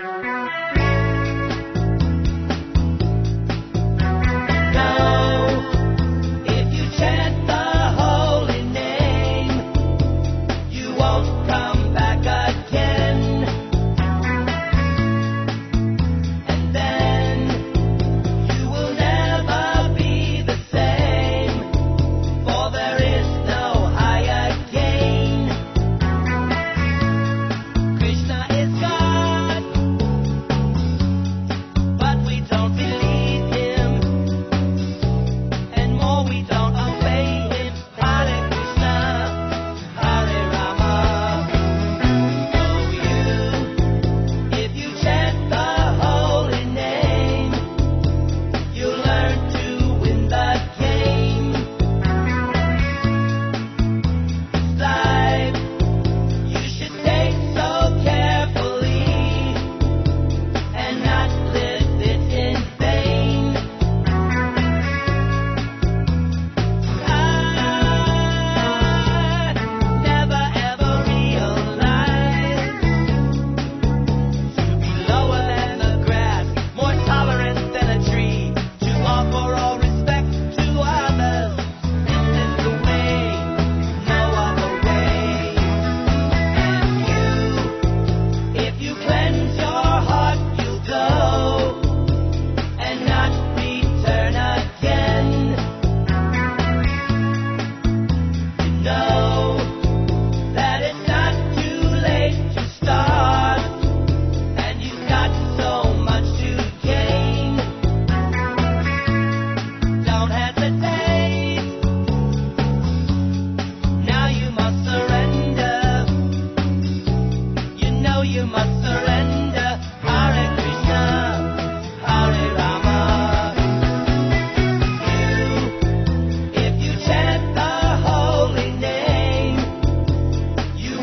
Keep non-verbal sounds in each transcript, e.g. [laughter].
Thank you.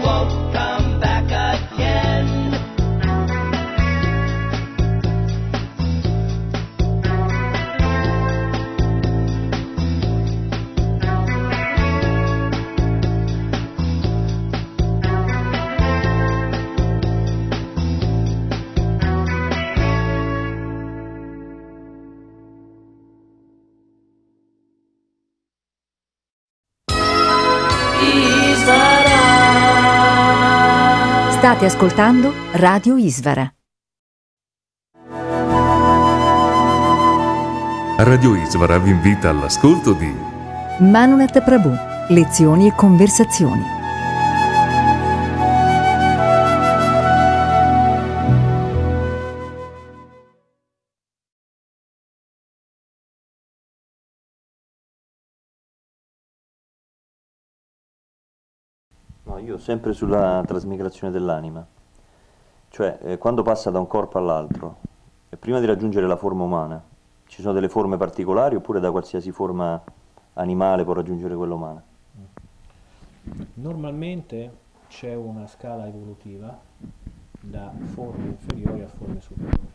won't State ascoltando Radio Isvara. Radio Isvara vi invita all'ascolto di Manunet Prabhu, lezioni e conversazioni. Io sempre sulla trasmigrazione dell'anima, cioè eh, quando passa da un corpo all'altro, eh, prima di raggiungere la forma umana, ci sono delle forme particolari oppure da qualsiasi forma animale può raggiungere quella umana? Normalmente c'è una scala evolutiva da forme inferiori a forme superiori.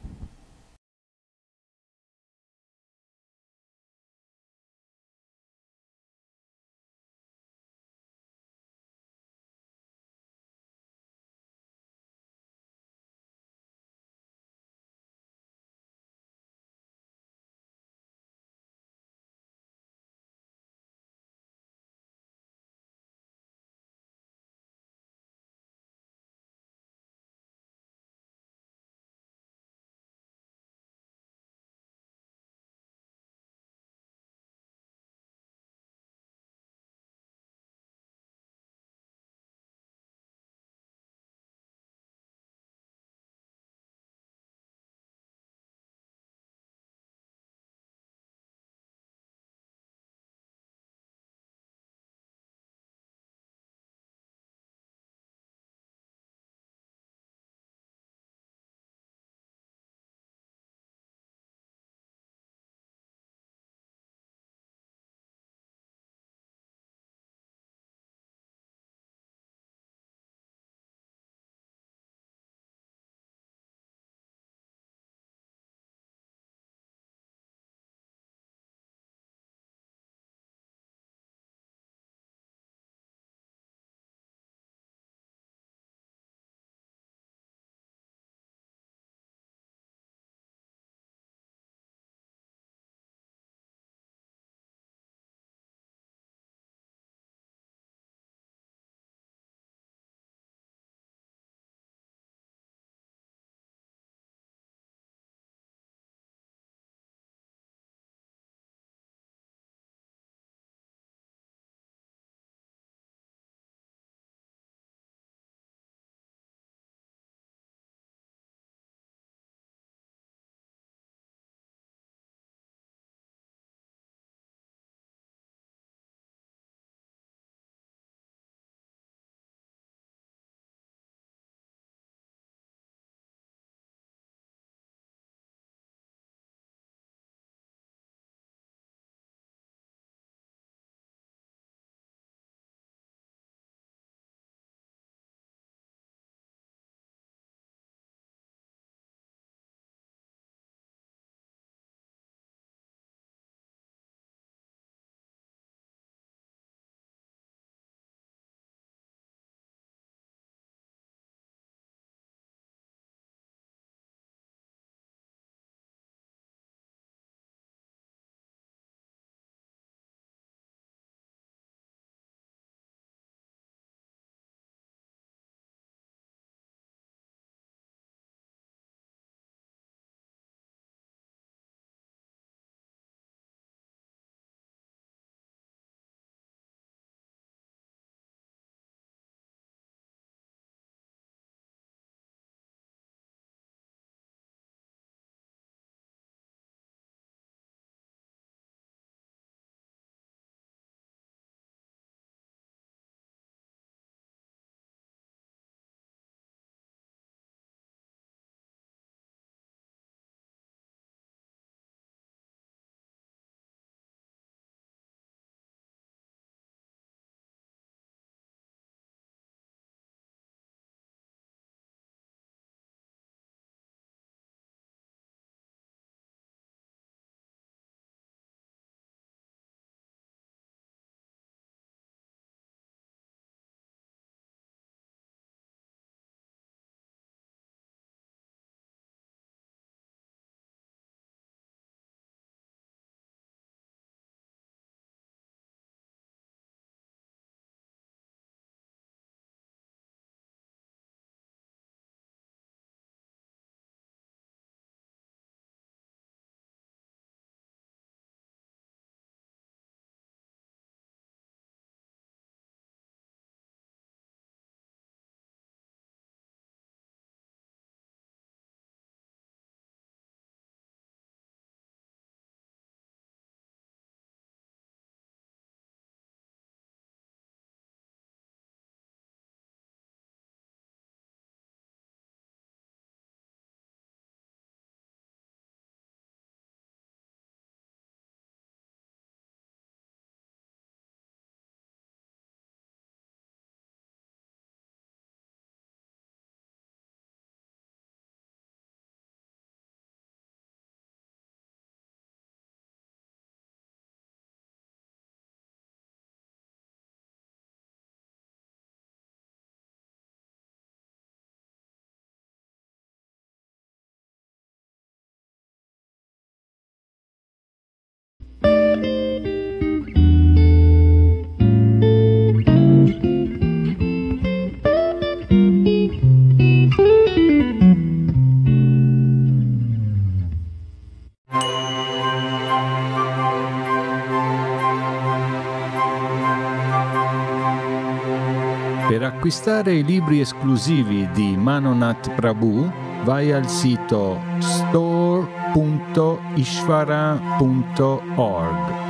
Acquistare i libri esclusivi di Manonat Prabhu, vai al sito store.ishvara.org.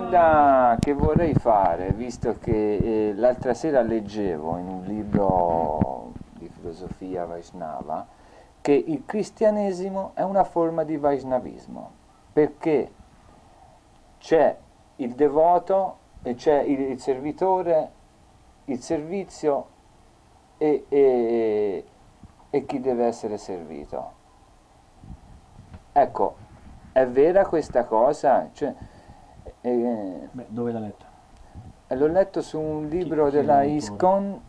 domanda che vorrei fare, visto che eh, l'altra sera leggevo in un libro di filosofia Vaishnava che il cristianesimo è una forma di Vaishnavismo, perché c'è il devoto e c'è il, il servitore, il servizio e, e, e chi deve essere servito. Ecco, è vera questa cosa? Cioè, eh, Beh, dove l'ha letta? L'ho letto su un libro chi è della? ISCON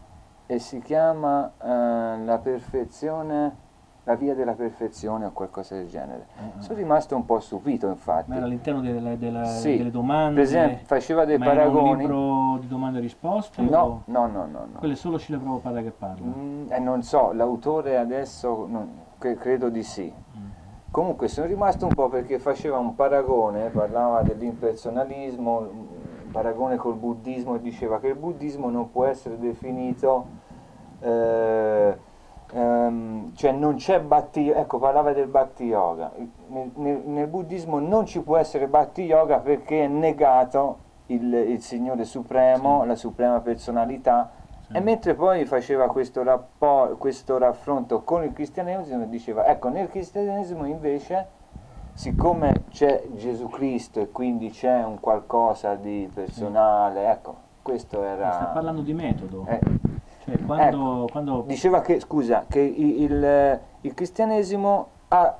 e si chiama eh, La perfezione, la via della perfezione o qualcosa del genere. Ah, Sono rimasto un po' stupito infatti. Ma era all'interno delle, della- Sì, delle domande? per esempio, faceva dei ma era un paragoni. libro di domande e risposte? No, o- no, no, no. no. Quello è solo Scila Prabhupada che parla. Mm, eh, non so, l'autore adesso non- cre- credo di sì. Mm. Comunque sono rimasto un po' perché faceva un paragone, parlava dell'impersonalismo, paragone col buddismo e diceva che il buddismo non può essere definito, eh, ehm, cioè non c'è bhakti, ecco parlava del bhakti yoga, nel, nel- nel buddismo non ci può essere bhakti yoga perché è negato il, il Signore Supremo, Sì. la Suprema Personalità, e mentre poi faceva questo, questo raffronto con il cristianesimo, diceva, ecco, nel cristianesimo invece, siccome c'è Gesù Cristo e quindi c'è un qualcosa di personale, ecco, questo era... Sta parlando di metodo. eh, Cioè, quando, ecco, quando- Diceva che, scusa, che i- il, il cristianesimo ha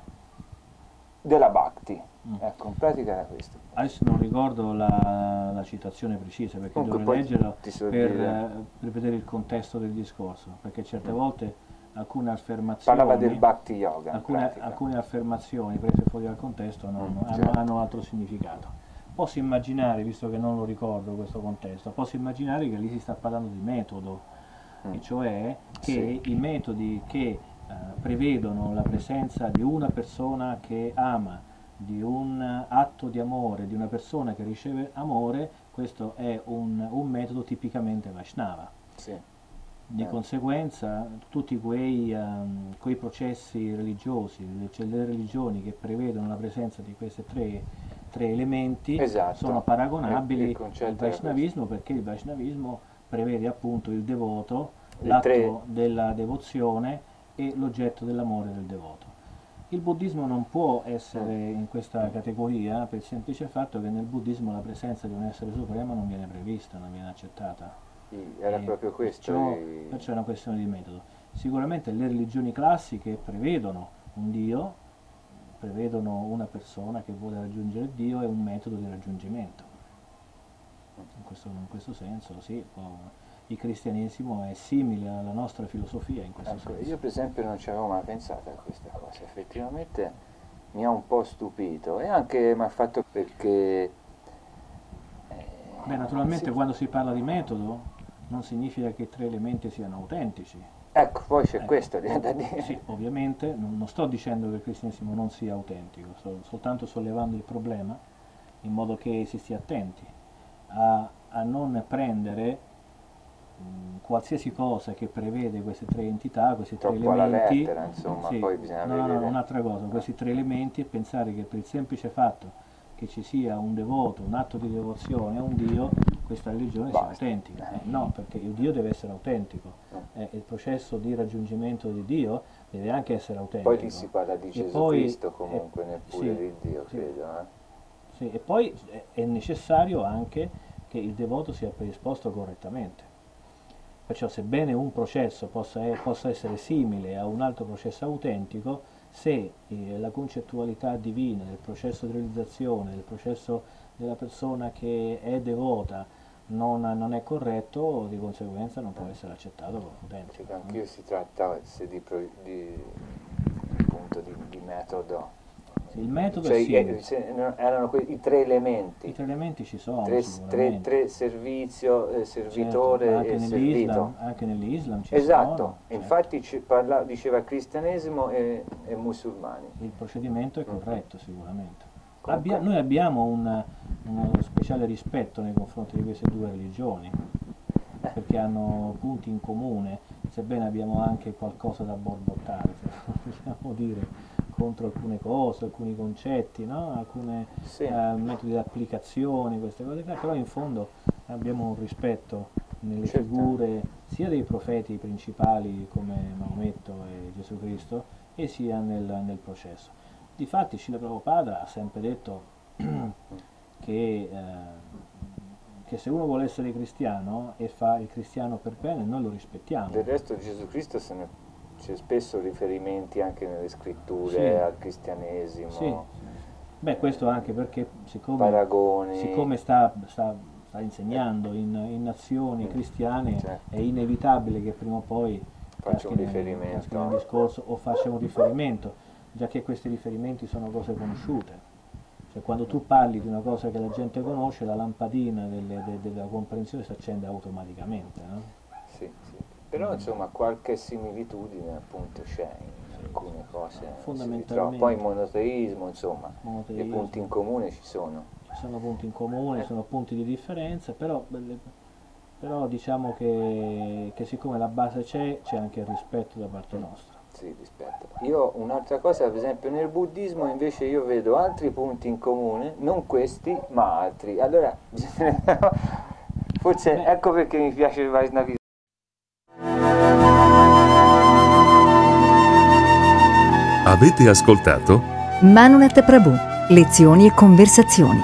della bhakti, Mm. ecco, in pratica era questo. adesso non ricordo la, la citazione precisa perché Comunque dovrei so per, dire. eh, per vedere il contesto del discorso, perché certe volte alcune affermazioni, Parlava del bhakti yoga. alcune, alcune affermazioni prese fuori dal contesto non- Mm, hanno, certo. hanno altro significato. Posso immaginare, visto che non lo ricordo questo contesto, posso immaginare che lì si sta parlando di metodo, Mm. e cioè che Sì. i metodi che eh, prevedono la presenza di una persona che ama di un atto di amore di una persona che riceve amore, questo è un, un metodo tipicamente Vaishnava. Sì. Di Eh. conseguenza tutti quei, ehm, quei processi religiosi, cioè le religioni che prevedono la presenza di questi tre, tre elementi Esatto. sono Il- paragonabili il al Vaishnavismo perché il Vaishnavismo prevede appunto il devoto, Le l'atto tre- della devozione e l'oggetto dell'amore del devoto. Il buddismo non può essere Mm. in questa categoria per il semplice fatto che nel buddismo la presenza di un essere supremo non viene prevista, non viene accettata. Sì, Era E proprio questo. Perciò, perciò è una questione di metodo. Sicuramente le religioni classiche prevedono un Dio, prevedono una persona che vuole raggiungere Dio e un metodo di raggiungimento. In questo, in questo senso, sì, il cristianesimo è simile alla nostra filosofia in questo Ecco, senso. io per esempio non ci avevo mai pensato a questa cosa, effettivamente mi ha un po' stupito e anche mi ha fatto perché... eh, Beh, naturalmente sì. quando si parla di metodo non significa che i tre elementi siano autentici. Ecco, poi c'è Ecco, questo da dire. Sì, ovviamente non, non sto dicendo che il cristianesimo non sia autentico, sto soltanto sollevando il problema in modo che si stia attenti a, a non prendere mh, qualsiasi cosa che prevede queste tre entità, questi tre Troppo alla elementi. lettera, insomma, Sì, poi bisogna no, vedere. no, un'altra cosa, questi tre elementi e pensare che per il semplice fatto che ci sia un devoto, un atto di devozione a un Dio, questa religione sia Basta. autentica. Eh, no, perché il Dio deve essere autentico. Eh, il processo di raggiungimento di Dio deve anche essere autentico. Poi lì si parla di E Gesù poi- Cristo comunque, eh, neppure sì, di Dio, sì. credo. eh. Sì, e poi è- necessario anche che il devoto sia predisposto correttamente. Perciò sebbene un processo possa, possa essere simile a un altro processo autentico, se eh, la concettualità divina del processo di realizzazione, del processo della persona che è devota non, non è corretto, di conseguenza non può essere accettato. Dico, anch'io si tratta di, di, appunto, di, di metodo. Il metodo Cioè, è simile. eh, no, erano i tre elementi. I tre elementi ci sono, tre, tre, sicuramente. tre servizio, eh, Certo, servitore ma anche e nell'Islam, servito. anche nell'Islam ci Esatto, sono. certo. infatti ci parla- diceva cristianesimo e, e musulmani. Il procedimento è corretto sicuramente. Comunque- Abbia- noi abbiamo un, uno speciale rispetto nei confronti di queste due religioni, perché hanno punti in comune, sebbene abbiamo anche qualcosa da borbottare, se [laughs] vogliamo dire, contro alcune cose, alcuni concetti, no? alcuni Sì. eh, metodi di applicazione, queste cose qua, però in fondo abbiamo un rispetto nelle Certo. figure sia dei profeti principali come Maometto e Gesù Cristo e sia nel, nel processo. Difatti Srila Prabhupada ha sempre detto [clears throat] che, eh, che se uno vuole essere cristiano e fa il cristiano per bene, noi lo rispettiamo. Del resto Gesù Cristo se ne- c'è spesso riferimenti anche nelle scritture Sì. al cristianesimo, Sì. Beh, questo anche perché siccome, siccome sta, sta- sta insegnando in, in nazioni cristiane, Certo. è inevitabile che prima o poi Faccio un riferimento. nel discorso o facciamo un riferimento, già che questi riferimenti sono cose conosciute. Cioè, quando tu parli di una cosa che la gente conosce, la lampadina delle- de- della comprensione si accende automaticamente. no? Sì, sì. Però insomma qualche similitudine appunto c'è in alcune cose. Fondamentalmente. Poi il monoteismo, insomma, i Monoteismo. punti in comune ci sono. Ci sono punti in comune, sono punti di differenza, però, però diciamo che, che siccome la base c'è, c'è anche il rispetto da parte nostra. Sì, rispetto. Io un'altra cosa, per esempio nel buddismo invece io vedo altri punti in comune, non questi, ma altri. Allora, [laughs] forse Beh. ecco perché mi piace il Vaisnavismo. Avete ascoltato? Manunet Prabhu. Lezioni e conversazioni.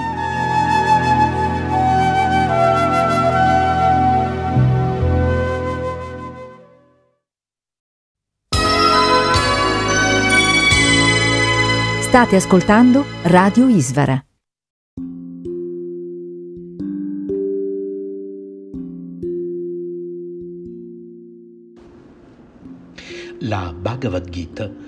State ascoltando Radio Isvara. La Bhagavad Gita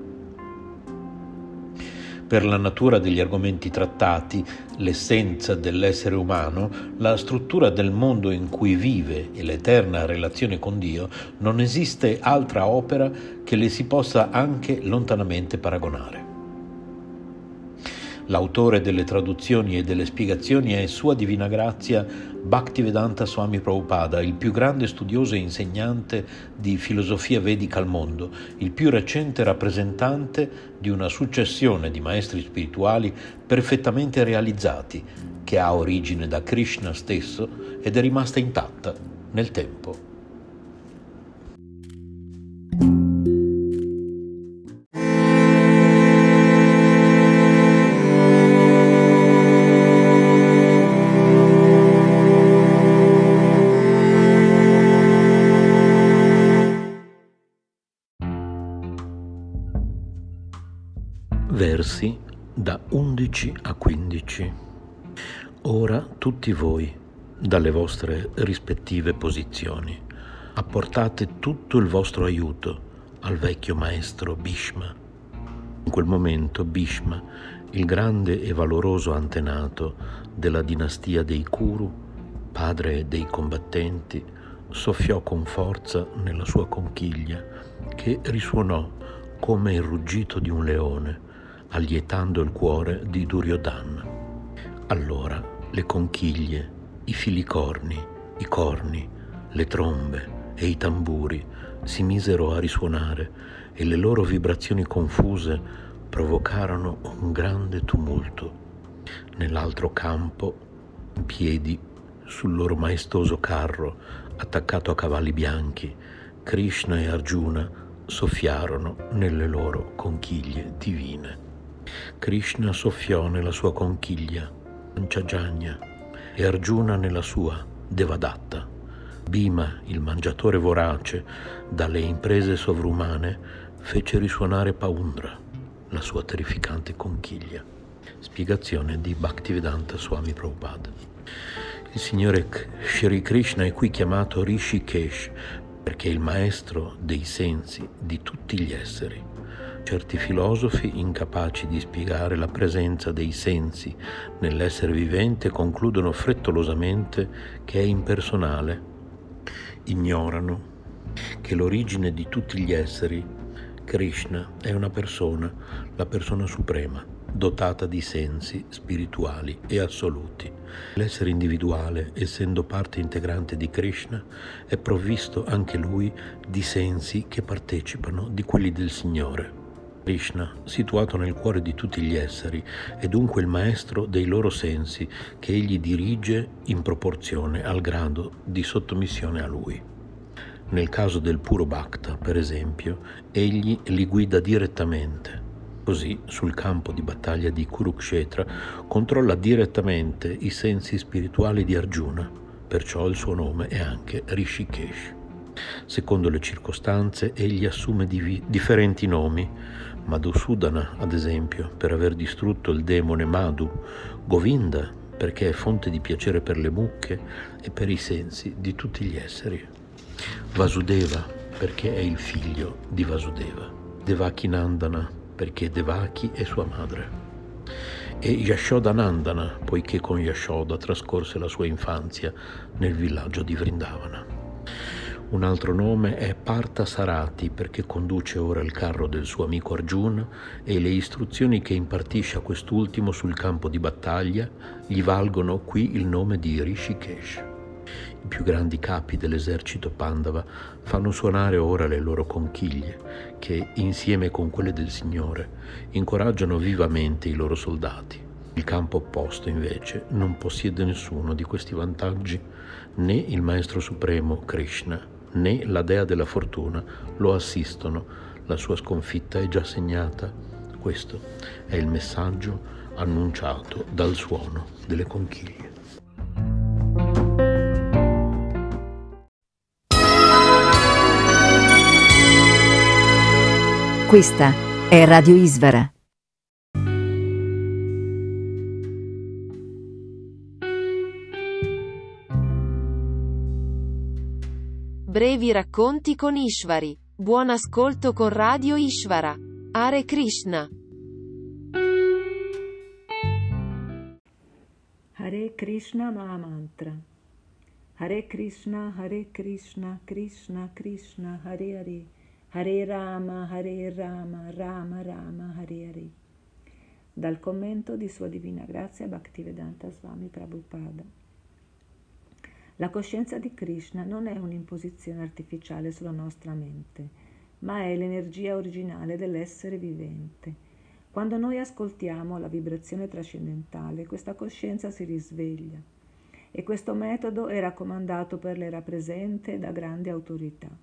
Per la natura degli argomenti trattati, l'essenza dell'essere umano, la struttura del mondo in cui vive e l'eterna relazione con Dio, non esiste altra opera che le si possa anche lontanamente paragonare. L'autore delle traduzioni e delle spiegazioni è Sua Divina Grazia Bhaktivedanta Swami Prabhupada, il più grande studioso e insegnante di filosofia vedica al mondo, il più recente rappresentante di una successione di maestri spirituali perfettamente realizzati, che ha origine da Krishna stesso ed è rimasta intatta nel tempo. Tutti voi, dalle vostre rispettive posizioni, apportate tutto il vostro aiuto al vecchio maestro Bhishma. In quel momento Bhishma, il grande e valoroso antenato della dinastia dei Kuru, padre dei combattenti, soffiò con forza nella sua conchiglia che risuonò come il ruggito di un leone allietando il cuore di Duryodhan. Allora le conchiglie, i filicorni, i corni, le trombe e i tamburi si misero a risuonare e le loro vibrazioni confuse provocarono un grande tumulto. Nell'altro campo, in piedi, sul loro maestoso carro, attaccato a cavalli bianchi, Krishna e Arjuna soffiarono nelle loro conchiglie divine. Krishna soffiò nella sua conchiglia, Panchajanya, e Arjuna nella sua, Devadatta. Bhima, il mangiatore vorace, dalle imprese sovrumane, fece risuonare Paundra, la sua terrificante conchiglia. Spiegazione di Bhaktivedanta Swami Prabhupada. Il Signore Shri Krishna è qui chiamato Rishikesh perché è il maestro dei sensi di tutti gli esseri. Certi filosofi, incapaci di spiegare la presenza dei sensi nell'essere vivente, concludono frettolosamente che è impersonale. Ignorano che l'origine di tutti gli esseri, Krishna, è una persona, la persona suprema, dotata di sensi spirituali e assoluti. L'essere individuale, essendo parte integrante di Krishna, è provvisto anche lui di sensi che partecipano di quelli del Signore. Krishna, situato nel cuore di tutti gli esseri, è dunque il maestro dei loro sensi che egli dirige in proporzione al grado di sottomissione a lui. Nel caso del puro bhakta, per esempio, egli li guida direttamente. Così, sul campo di battaglia di Kurukshetra, controlla direttamente i sensi spirituali di Arjuna, perciò il suo nome è anche Rishikesh. Secondo le circostanze, egli assume div- differenti nomi, Madhusudana, ad esempio, per aver distrutto il demone Madhu, Govinda, perché è fonte di piacere per le mucche e per i sensi di tutti gli esseri. Vasudeva, perché è il figlio di Vasudeva. Devaki Nandana, perché Devaki è sua madre. E Yashodanandana, poiché con Yashoda trascorse la sua infanzia nel villaggio di Vrindavana. Un altro nome è Partha Sarati perché conduce ora il carro del suo amico Arjuna e le istruzioni che impartisce a quest'ultimo sul campo di battaglia gli valgono qui il nome di Rishikesh. I più grandi capi dell'esercito Pandava fanno suonare ora le loro conchiglie che, insieme con quelle del Signore, incoraggiano vivamente i loro soldati. Il campo opposto, invece, non possiede nessuno di questi vantaggi, né il Maestro Supremo Krishna né la dea della fortuna lo assistono, la sua sconfitta è già segnata. Questo è il messaggio annunciato dal suono delle conchiglie. Questa è Radio Isvara Brevi racconti con Ishvari. Buon ascolto con Radio Ishvara. Hare Krishna. Hare Krishna Mahamantra. Hare Krishna, Hare Krishna, Krishna Krishna, Hare Hare. Hare Rama, Hare Rama, Rama Rama, Hare Hare. Dal commento di Sua Divina Grazia Bhaktivedanta Swami Prabhupada. La coscienza di Krishna non è un'imposizione artificiale sulla nostra mente, ma è l'energia originale dell'essere vivente. Quando noi ascoltiamo la vibrazione trascendentale, questa coscienza si risveglia e questo metodo è raccomandato per l'era presente da grande autorità.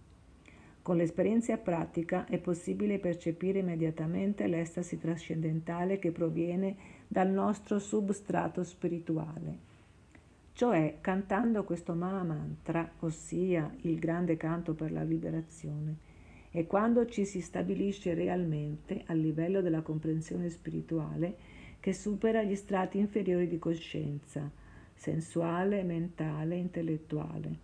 Con l'esperienza pratica è possibile percepire immediatamente l'estasi trascendentale che proviene dal nostro substrato spirituale cioè cantando questo Maha Mantra, ossia il grande canto per la liberazione, e quando ci si stabilisce realmente a livello della comprensione spirituale che supera gli strati inferiori di coscienza, sensuale, mentale, intellettuale.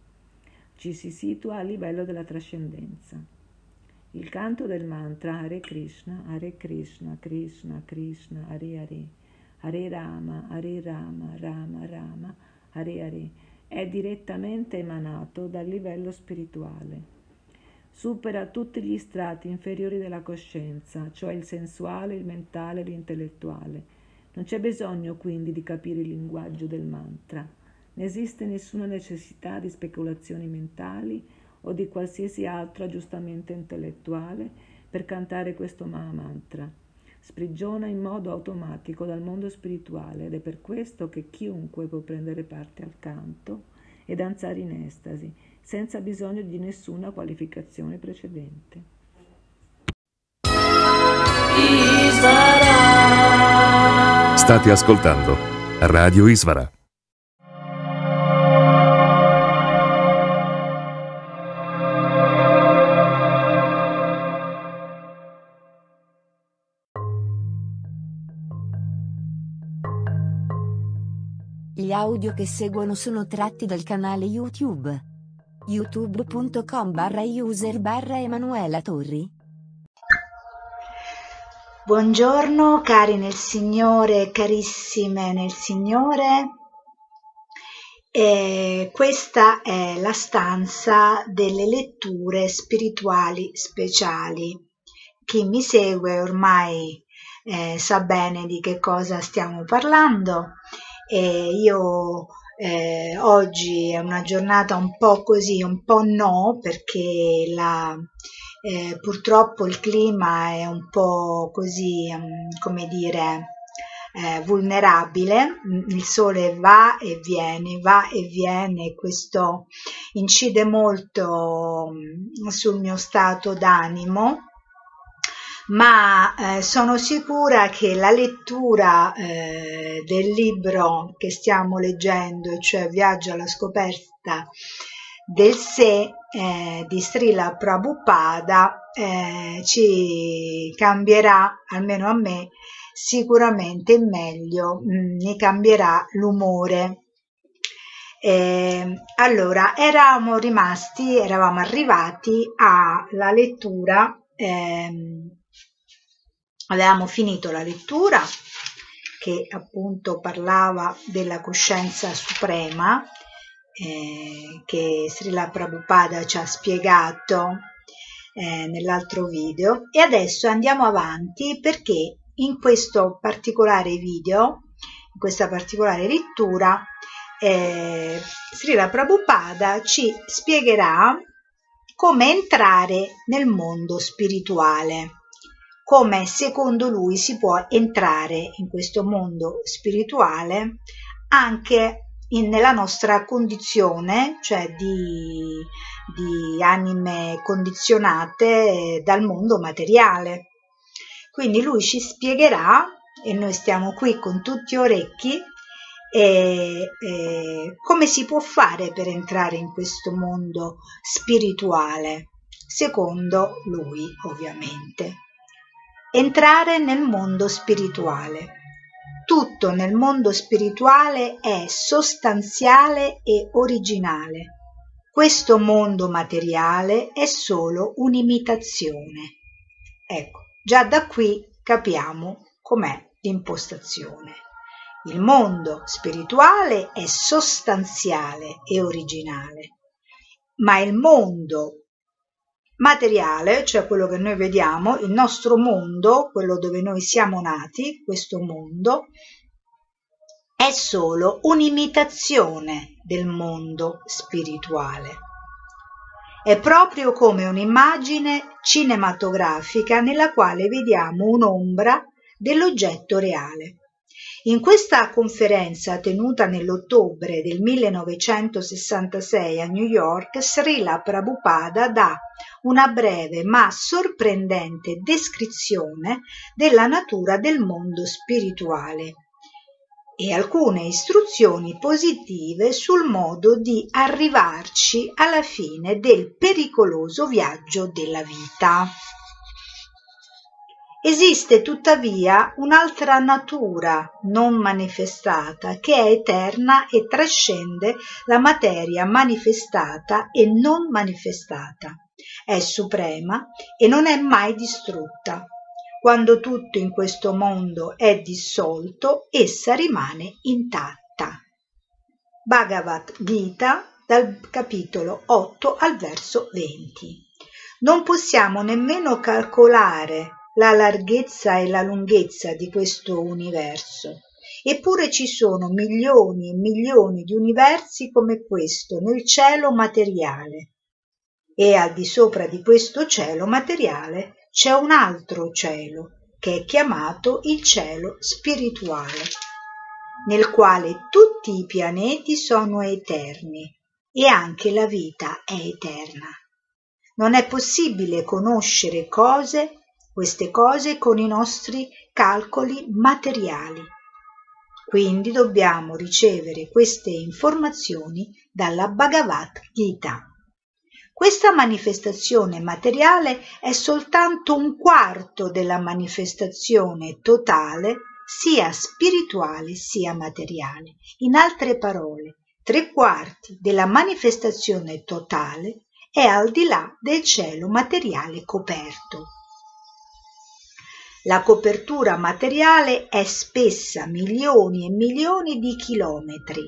Ci si situa a livello della trascendenza. Il canto del mantra Hare Krishna, Hare Krishna, Krishna, Krishna, Hare Hare, Hare Rama, Hare Rama, Rama Rama, Hare Hare, è direttamente emanato dal livello spirituale. Supera tutti gli strati inferiori della coscienza, cioè il sensuale, il mentale e l'intellettuale. Non c'è bisogno quindi di capire il linguaggio del mantra. Ne esiste nessuna necessità di speculazioni mentali o di qualsiasi altro aggiustamento intellettuale per cantare questo Maha Mantra sprigiona in modo automatico dal mondo spirituale ed è per questo che chiunque può prendere parte al canto e danzare in estasi, senza bisogno di nessuna qualificazione precedente. State ascoltando Radio Isvara. Audio che seguono sono tratti dal canale YouTube. youtube.com barra user barra Emanuela Torri. Buongiorno cari nel Signore, carissime nel Signore. E questa è la stanza delle letture spirituali speciali. Chi mi segue ormai eh, sa bene di che cosa stiamo parlando e io eh, oggi è una giornata un po' così, un po' no, perché la, eh, purtroppo il clima è un po' così, um, come dire, eh, vulnerabile, il sole va e viene, va e viene, questo incide molto um, sul mio stato d'animo ma eh, sono sicura che la lettura eh, del libro che stiamo leggendo, cioè Viaggio alla scoperta del sé eh, di Srila Prabhupada, eh, ci cambierà, almeno a me, sicuramente meglio, mh, mm, mi cambierà l'umore. Eh, allora, eravamo rimasti, eravamo arrivati alla lettura ehm, avevamo finito la lettura che appunto parlava della coscienza suprema eh, che Srila Prabhupada ci ha spiegato eh, nell'altro video. E adesso andiamo avanti perché in questo particolare video, in questa particolare lettura, eh, Srila Prabhupada ci spiegherà come entrare nel mondo spirituale come secondo lui si può entrare in questo mondo spirituale anche in, nella nostra condizione, cioè di, di anime condizionate dal mondo materiale. Quindi lui ci spiegherà, e noi stiamo qui con tutti orecchi, e, e, come si può fare per entrare in questo mondo spirituale, secondo lui ovviamente. Entrare nel mondo spirituale. Tutto nel mondo spirituale è sostanziale e originale. questo mondo materiale è solo un'imitazione. Ecco, già da qui capiamo com'è l'impostazione. Il mondo spirituale è sostanziale e originale, ma il mondo materiale, cioè quello che noi vediamo, il nostro mondo, quello dove noi siamo nati, questo mondo, è solo un'imitazione del mondo spirituale. È proprio come un'immagine cinematografica nella quale vediamo un'ombra dell'oggetto reale. In questa conferenza tenuta nell'ottobre del 1966 a New York, Srila Prabhupada dà una breve ma sorprendente descrizione della natura del mondo spirituale e alcune istruzioni positive sul modo di arrivarci alla fine del pericoloso viaggio della vita. Esiste tuttavia un'altra natura non manifestata che è eterna e trascende la materia manifestata e non manifestata. È suprema e non è mai distrutta. Quando tutto in questo mondo è dissolto, essa rimane intatta. Bhagavad Gita dal capitolo 8 al verso 20. Non possiamo nemmeno calcolare la larghezza e la lunghezza di questo universo. Eppure ci sono milioni e milioni di universi come questo nel cielo materiale. E al di sopra di questo cielo materiale c'è un altro cielo, che è chiamato il cielo spirituale, nel quale tutti i pianeti sono eterni e anche la vita è eterna. Non è possibile conoscere cose queste cose con i nostri calcoli materiali. Quindi dobbiamo ricevere queste informazioni dalla Bhagavad Gita. Questa manifestazione materiale è soltanto un quarto della manifestazione totale sia spirituale sia materiale. In altre parole, tre quarti della manifestazione totale è al di là del cielo materiale coperto. La copertura materiale è spessa milioni e milioni di chilometri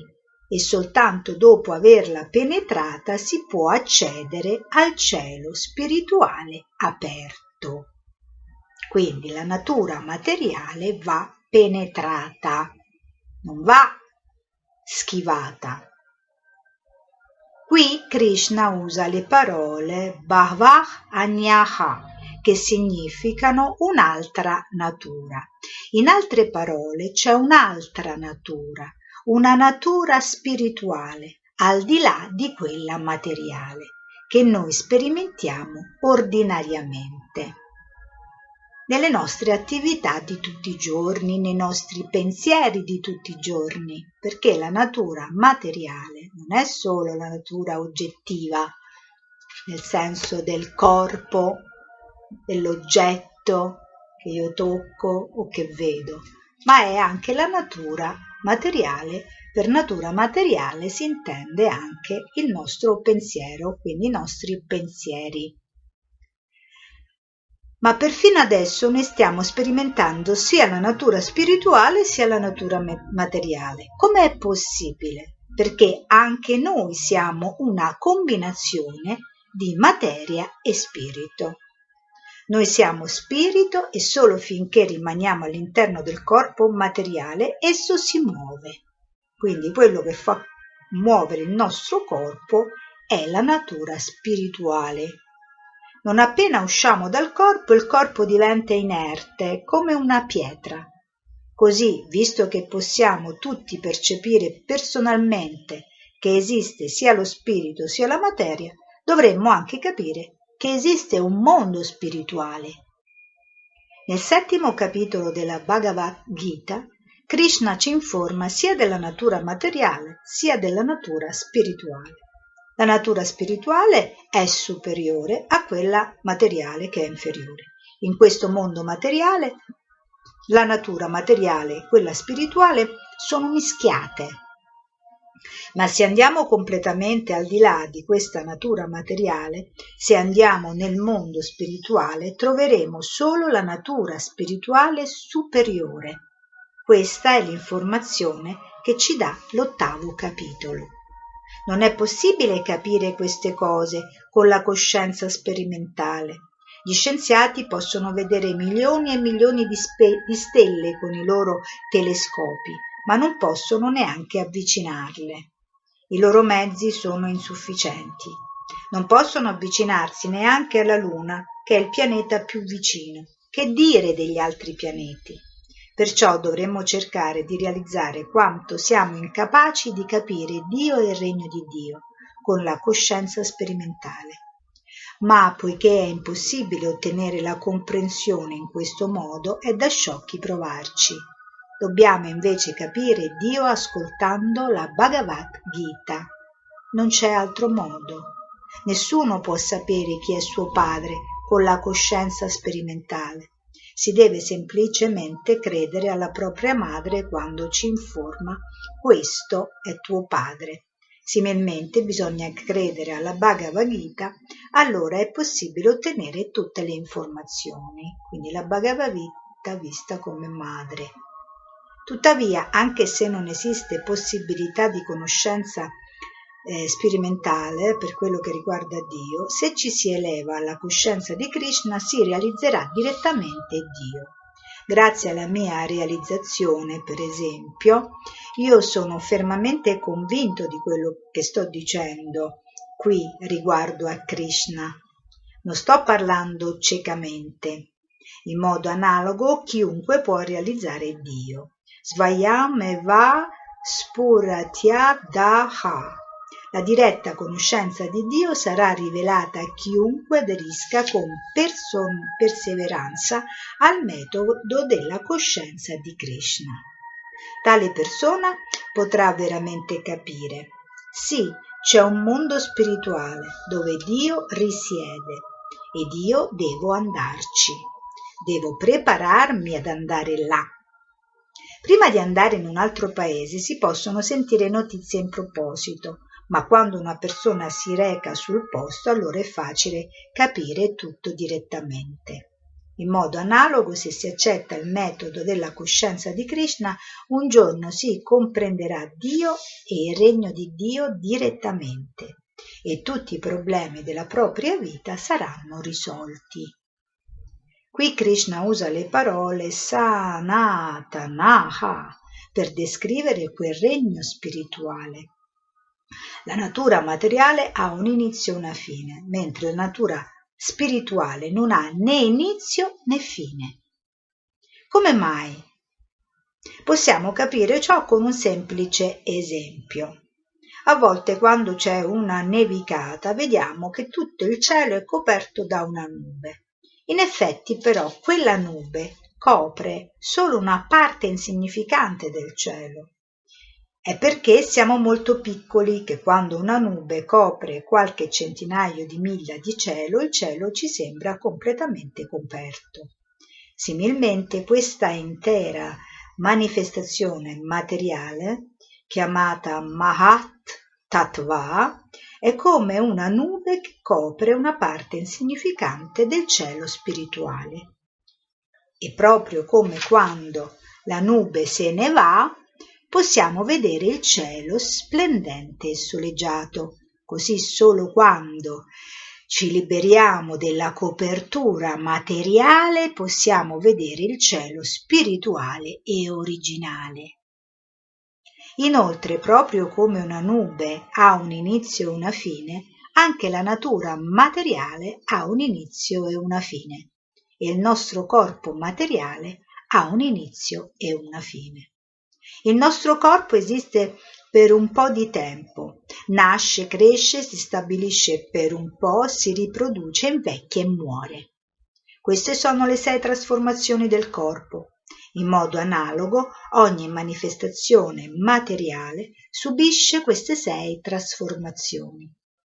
e soltanto dopo averla penetrata si può accedere al cielo spirituale aperto. Quindi la natura materiale va penetrata, non va schivata. Qui Krishna usa le parole Bhavav Anyaha che significano un'altra natura. In altre parole, c'è un'altra natura, una natura spirituale, al di là di quella materiale, che noi sperimentiamo ordinariamente. Nelle nostre attività di tutti i giorni, nei nostri pensieri di tutti i giorni, perché la natura materiale non è solo la natura oggettiva, nel senso del corpo, dell'oggetto che io tocco o che vedo, ma è anche la natura materiale. Per natura materiale si intende anche il nostro pensiero, quindi i nostri pensieri. Ma perfino adesso noi stiamo sperimentando sia la natura spirituale sia la natura materiale. Come è possibile? Perché anche noi siamo una combinazione di materia e spirito. Noi siamo spirito e solo finché rimaniamo all'interno del corpo materiale esso si muove. Quindi quello che fa muovere il nostro corpo è la natura spirituale. Non appena usciamo dal corpo, il corpo diventa inerte, come una pietra. Così, visto che possiamo tutti percepire personalmente che esiste sia lo spirito sia la materia, dovremmo anche capire che esiste un mondo spirituale. Nel settimo capitolo della Bhagavad Gita, Krishna ci informa sia della natura materiale sia della natura spirituale. La natura spirituale è superiore a quella materiale che è inferiore. In questo mondo materiale la natura materiale e quella spirituale sono mischiate. Ma se andiamo completamente al di là di questa natura materiale, se andiamo nel mondo spirituale, troveremo solo la natura spirituale superiore. Questa è l'informazione che ci dà l'ottavo capitolo. Non è possibile capire queste cose con la coscienza sperimentale. Gli scienziati possono vedere milioni e milioni di, spe- di stelle con i loro telescopi, ma non possono neanche avvicinarle. I loro mezzi sono insufficienti. Non possono avvicinarsi neanche alla Luna, che è il pianeta più vicino. Che dire degli altri pianeti? Perciò dovremmo cercare di realizzare quanto siamo incapaci di capire Dio e il regno di Dio con la coscienza sperimentale. Ma poiché è impossibile ottenere la comprensione in questo modo, è da sciocchi provarci. Dobbiamo invece capire Dio ascoltando la Bhagavad Gita. Non c'è altro modo. Nessuno può sapere chi è suo padre con la coscienza sperimentale si deve semplicemente credere alla propria madre quando ci informa questo è tuo padre. Similmente bisogna credere alla Bhagavad Gita, allora è possibile ottenere tutte le informazioni, quindi la Bhagavad Gita vista come madre. Tuttavia, anche se non esiste possibilità di conoscenza eh, sperimentale per quello che riguarda Dio, se ci si eleva alla coscienza di Krishna si realizzerà direttamente Dio. Grazie alla mia realizzazione, per esempio, io sono fermamente convinto di quello che sto dicendo qui riguardo a Krishna. Non sto parlando ciecamente. In modo analogo chiunque può realizzare Dio. Svayam eva spuratya daha la diretta conoscenza di Dio sarà rivelata a chiunque aderisca con person- perseveranza al metodo della coscienza di Krishna. Tale persona potrà veramente capire, sì, c'è un mondo spirituale dove Dio risiede ed io devo andarci, devo prepararmi ad andare là. Prima di andare in un altro paese si possono sentire notizie in proposito, ma quando una persona si reca sul posto allora è facile capire tutto direttamente. In modo analogo, se si accetta il metodo della coscienza di Krishna, un giorno si comprenderà Dio e il regno di Dio direttamente e tutti i problemi della propria vita saranno risolti. Qui Krishna usa le parole Sanatanaha per descrivere quel regno spirituale la natura materiale ha un inizio e una fine, mentre la natura spirituale non ha né inizio né fine. Come mai? Possiamo capire ciò con un semplice esempio. A volte quando c'è una nevicata vediamo che tutto il cielo è coperto da una nube. In effetti però quella nube copre solo una parte insignificante del cielo è perché siamo molto piccoli che quando una nube copre qualche centinaio di miglia di cielo, il cielo ci sembra completamente coperto. Similmente questa intera manifestazione materiale, chiamata Mahat Tattva, è come una nube che copre una parte insignificante del cielo spirituale. E proprio come quando la nube se ne va, possiamo vedere il cielo splendente e soleggiato, così solo quando ci liberiamo della copertura materiale possiamo vedere il cielo spirituale e originale. Inoltre, proprio come una nube ha un inizio e una fine, anche la natura materiale ha un inizio e una fine e il nostro corpo materiale ha un inizio e una fine. Il nostro corpo esiste per un po' di tempo, nasce, cresce, si stabilisce per un po', si riproduce, invecchia e muore. Queste sono le sei trasformazioni del corpo. In modo analogo, ogni manifestazione materiale subisce queste sei trasformazioni,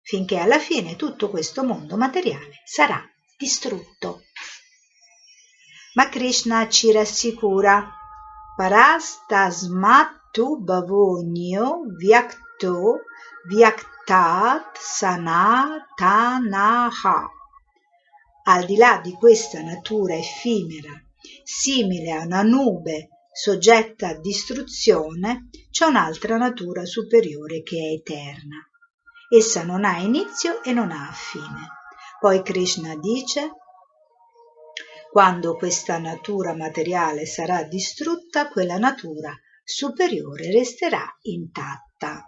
finché alla fine tutto questo mondo materiale sarà distrutto. Ma Krishna ci rassicura Parastasmattu bhavonio Vyakto Vyaktat Sanatanaha. Al di là di questa natura effimera, simile a una nube soggetta a distruzione, c'è un'altra natura superiore che è eterna. Essa non ha inizio e non ha fine. Poi Krishna dice quando questa natura materiale sarà distrutta, quella natura superiore resterà intatta.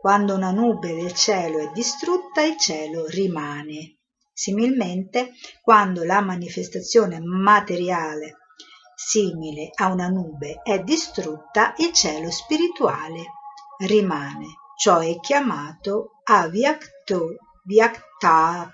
Quando una nube del cielo è distrutta, il cielo rimane. Similmente, quando la manifestazione materiale simile a una nube è distrutta, il cielo spirituale rimane. Ciò è chiamato avyakto vyaktat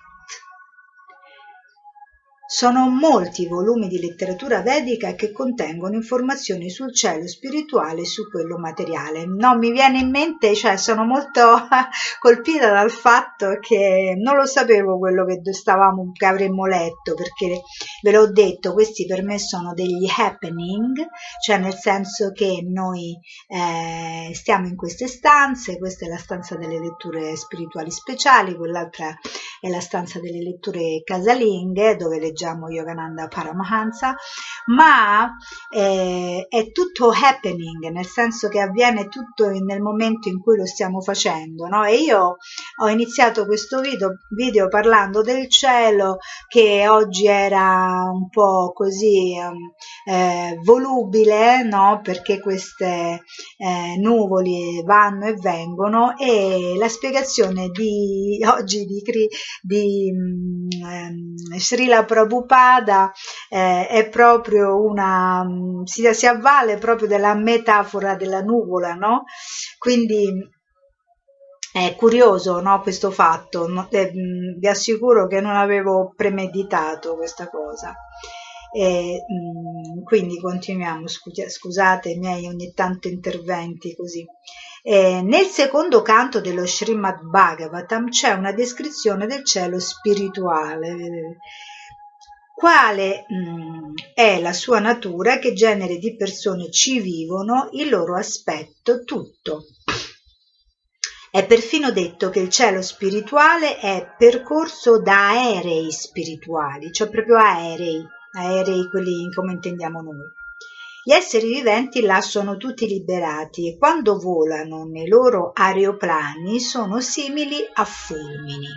sono molti i volumi di letteratura vedica che contengono informazioni sul cielo spirituale e su quello materiale. No, mi viene in mente, cioè sono molto [laughs] colpita dal fatto che non lo sapevo quello che stavamo, che avremmo letto, perché ve l'ho detto, questi per me sono degli happening, cioè nel senso che noi eh, stiamo in queste stanze, questa è la stanza delle letture spirituali speciali, quell'altra è la stanza delle letture casalinghe, dove leggiamo leggiamo Yogananda Paramahansa, ma eh, è tutto happening, nel senso che avviene tutto nel momento in cui lo stiamo facendo. No? E io ho iniziato questo video, video parlando del cielo che oggi era un po' così eh, volubile, no? perché queste eh, nuvoli vanno e vengono e la spiegazione di oggi di, di um, Srila Prabhupada Prabhupada eh, è proprio una, mm, si, si avvale proprio della metafora della nuvola, no? Quindi è curioso no, questo fatto, eh, mm, vi assicuro che non avevo premeditato questa cosa. E, mh, mm, quindi continuiamo, scusate i miei ogni tanto interventi così. Eh, nel secondo canto dello Srimad Bhagavatam c'è una descrizione del cielo spirituale quale mh, è la sua natura, che genere di persone ci vivono, il loro aspetto, tutto. È perfino detto che il cielo spirituale è percorso da aerei spirituali, cioè proprio aerei, aerei quelli come intendiamo noi. Gli esseri viventi là sono tutti liberati e quando volano nei loro aeroplani sono simili a fulmini.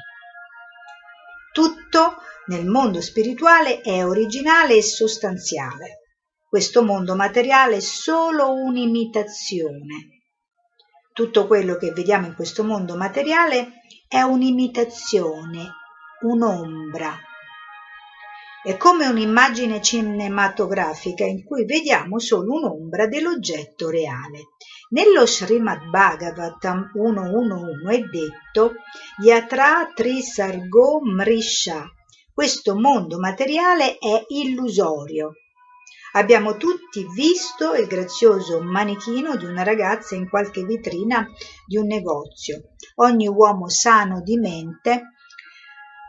Tutto nel mondo spirituale è originale e sostanziale. Questo mondo materiale è solo un'imitazione. Tutto quello che vediamo in questo mondo materiale è un'imitazione, un'ombra. È come un'immagine cinematografica in cui vediamo solo un'ombra dell'oggetto reale. Nello Srimad Bhagavatam 1.1.1 è detto Yatra Trisargo Mrisha questo mondo materiale è illusorio. Abbiamo tutti visto il grazioso manichino di una ragazza in qualche vetrina di un negozio. Ogni uomo sano di mente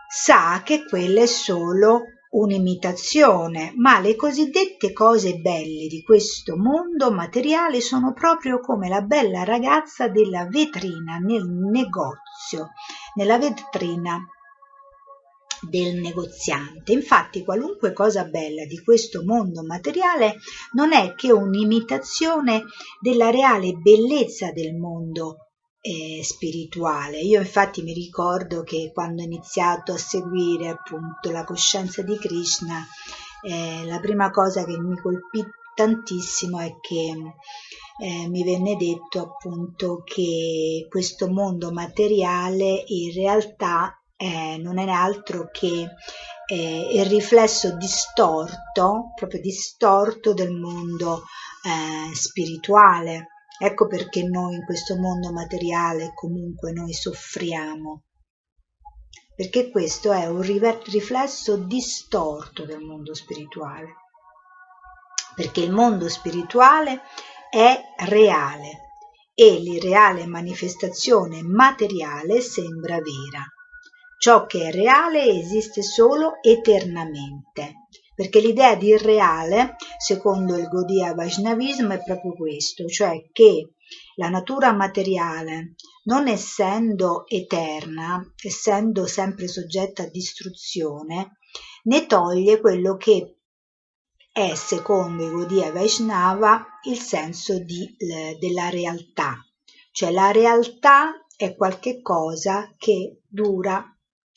sa che quella è solo un'imitazione, ma le cosiddette cose belle di questo mondo materiale sono proprio come la bella ragazza della vetrina nel negozio, nella vetrina del negoziante. Infatti qualunque cosa bella di questo mondo materiale non è che un'imitazione della reale bellezza del mondo eh, spirituale. Io infatti mi ricordo che quando ho iniziato a seguire appunto la coscienza di Krishna, eh, la prima cosa che mi colpì tantissimo è che eh, mi venne detto appunto che questo mondo materiale in realtà eh, non è altro che eh, il riflesso distorto, proprio distorto del mondo eh, spirituale. Ecco perché noi in questo mondo materiale comunque noi soffriamo, perché questo è un riflesso distorto del mondo spirituale, perché il mondo spirituale è reale e l'irreale manifestazione materiale sembra vera. Ciò che è reale esiste solo eternamente, perché l'idea di irreale, secondo il Gaudiya Vaishnavismo, è proprio questo, cioè che La natura materiale, non essendo eterna, essendo sempre soggetta a distruzione, ne toglie quello che è, secondo i Gaudiya Vaishnava, il senso di, della realtà. Cioè la realtà è qualche cosa che dura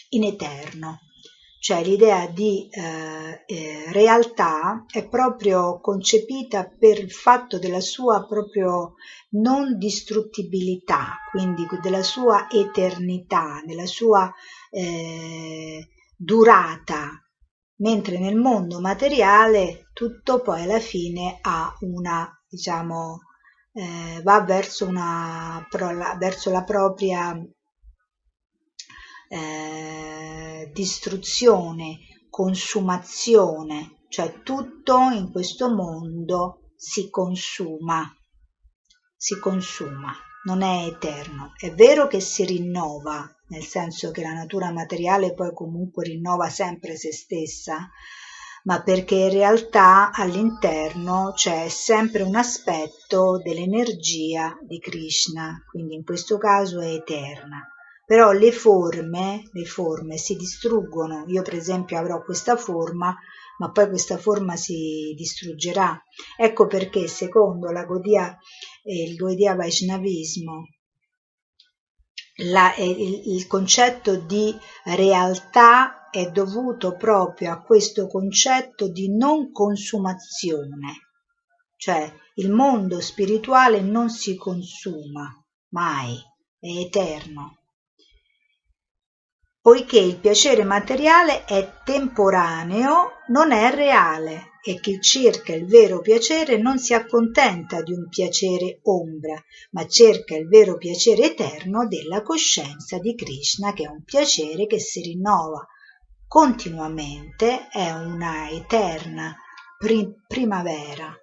in eterno. Cioè l'idea di eh, eh, realtà è proprio concepita per il fatto della sua proprio non distruttibilità, quindi della sua eternità, della sua eh, durata, mentre nel mondo materiale tutto poi alla fine ha una, diciamo, eh, va verso, una, verso la propria eh, distruzione, consumazione, cioè tutto in questo mondo si consuma, si consuma, non è eterno. È vero che si rinnova, nel senso che la natura materiale poi comunque rinnova sempre se stessa, ma perché in realtà all'interno c'è sempre un aspetto dell'energia di Krishna, quindi in questo caso è eterna però le forme, le forme si distruggono. Io per esempio avrò questa forma, ma poi questa forma si distruggerà. Ecco perché secondo la Godia, eh, il Godia Vaishnavismo, la, eh, il, il concetto di realtà è dovuto proprio a questo concetto di non consumazione, cioè il mondo spirituale non si consuma mai, è eterno poiché il piacere materiale è temporaneo, non è reale e chi cerca il vero piacere non si accontenta di un piacere ombra, ma cerca il vero piacere eterno della coscienza di Krishna, che è un piacere che si rinnova continuamente, è una eterna primavera.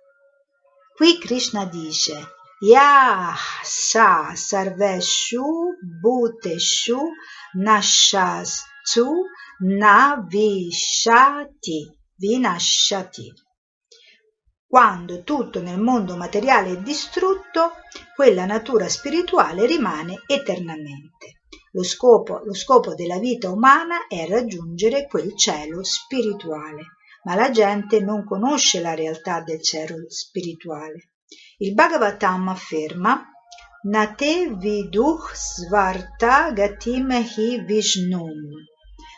Qui Krishna dice Yah sa sarveshu bhuteshu nashastsu navishati vinashati. Quando tutto nel mondo materiale è distrutto, quella natura spirituale rimane eternamente. Lo scopo, lo scopo della vita umana è raggiungere quel cielo spirituale, ma la gente non conosce la realtà del cielo spirituale. Il Bhagavatam afferma Nate viduh svarta gatim hi vishnum.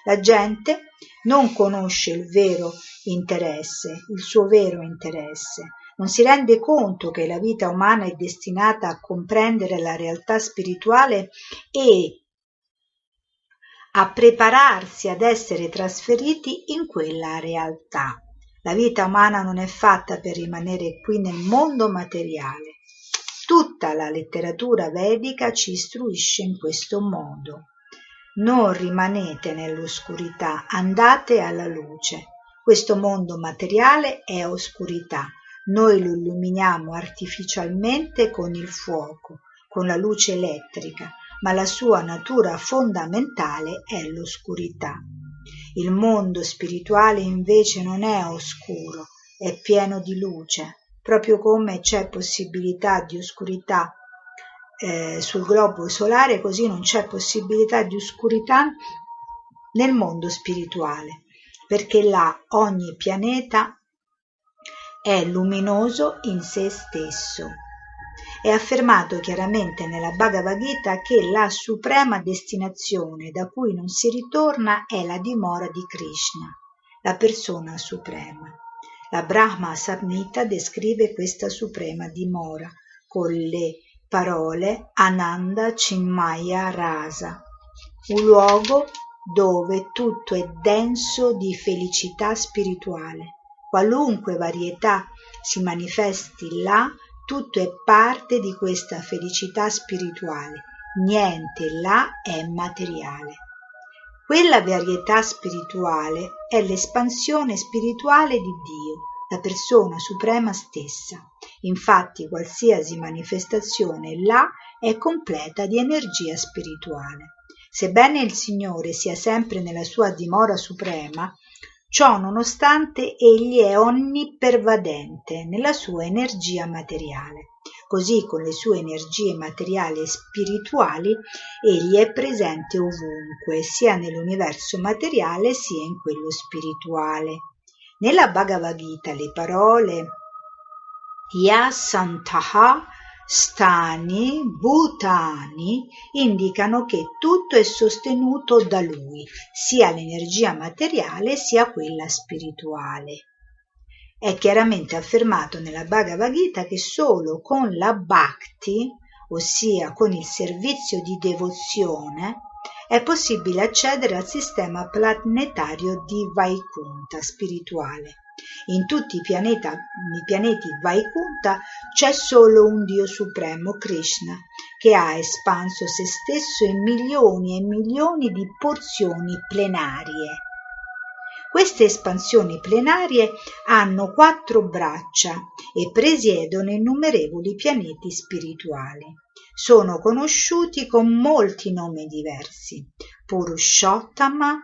La gente non conosce il vero interesse, il suo vero interesse, non si rende conto che la vita umana è destinata a comprendere la realtà spirituale e a prepararsi ad essere trasferiti in quella realtà. La vita umana non è fatta per rimanere qui nel mondo materiale. Tutta la letteratura vedica ci istruisce in questo modo. Non rimanete nell'oscurità, andate alla luce. Questo mondo materiale è oscurità. Noi lo illuminiamo artificialmente con il fuoco, con la luce elettrica, ma la sua natura fondamentale è l'oscurità. Il mondo spirituale invece non è oscuro, è pieno di luce, proprio come c'è possibilità di oscurità eh, sul globo solare, così non c'è possibilità di oscurità nel mondo spirituale, perché là ogni pianeta è luminoso in sé stesso. È affermato chiaramente nella Bhagavad Gita che la suprema destinazione da cui non si ritorna è la dimora di Krishna, la persona suprema. La Brahma Samhita descrive questa suprema dimora con le parole Ananda Chinmaya Rasa, un luogo dove tutto è denso di felicità spirituale. Qualunque varietà si manifesti là tutto è parte di questa felicità spirituale, niente là è materiale. Quella varietà spirituale è l'espansione spirituale di Dio, la persona suprema stessa. Infatti qualsiasi manifestazione là è completa di energia spirituale. Sebbene il Signore sia sempre nella sua dimora suprema, Ciò nonostante egli è onnipervadente nella sua energia materiale. Così con le sue energie materiali e spirituali egli è presente ovunque, sia nell'universo materiale sia in quello spirituale. Nella Bhagavad Gita le parole Yasantaha Stani, Bhutani indicano che tutto è sostenuto da lui, sia l'energia materiale sia quella spirituale. È chiaramente affermato nella Bhagavad Gita che solo con la bhakti, ossia con il servizio di devozione, è possibile accedere al sistema planetario di Vaikunta spirituale. In tutti i, pianeta, i pianeti Vaikunta c'è solo un Dio supremo, Krishna, che ha espanso se stesso in milioni e milioni di porzioni plenarie. Queste espansioni plenarie hanno quattro braccia e presiedono innumerevoli pianeti spirituali. Sono conosciuti con molti nomi diversi: Purushottama,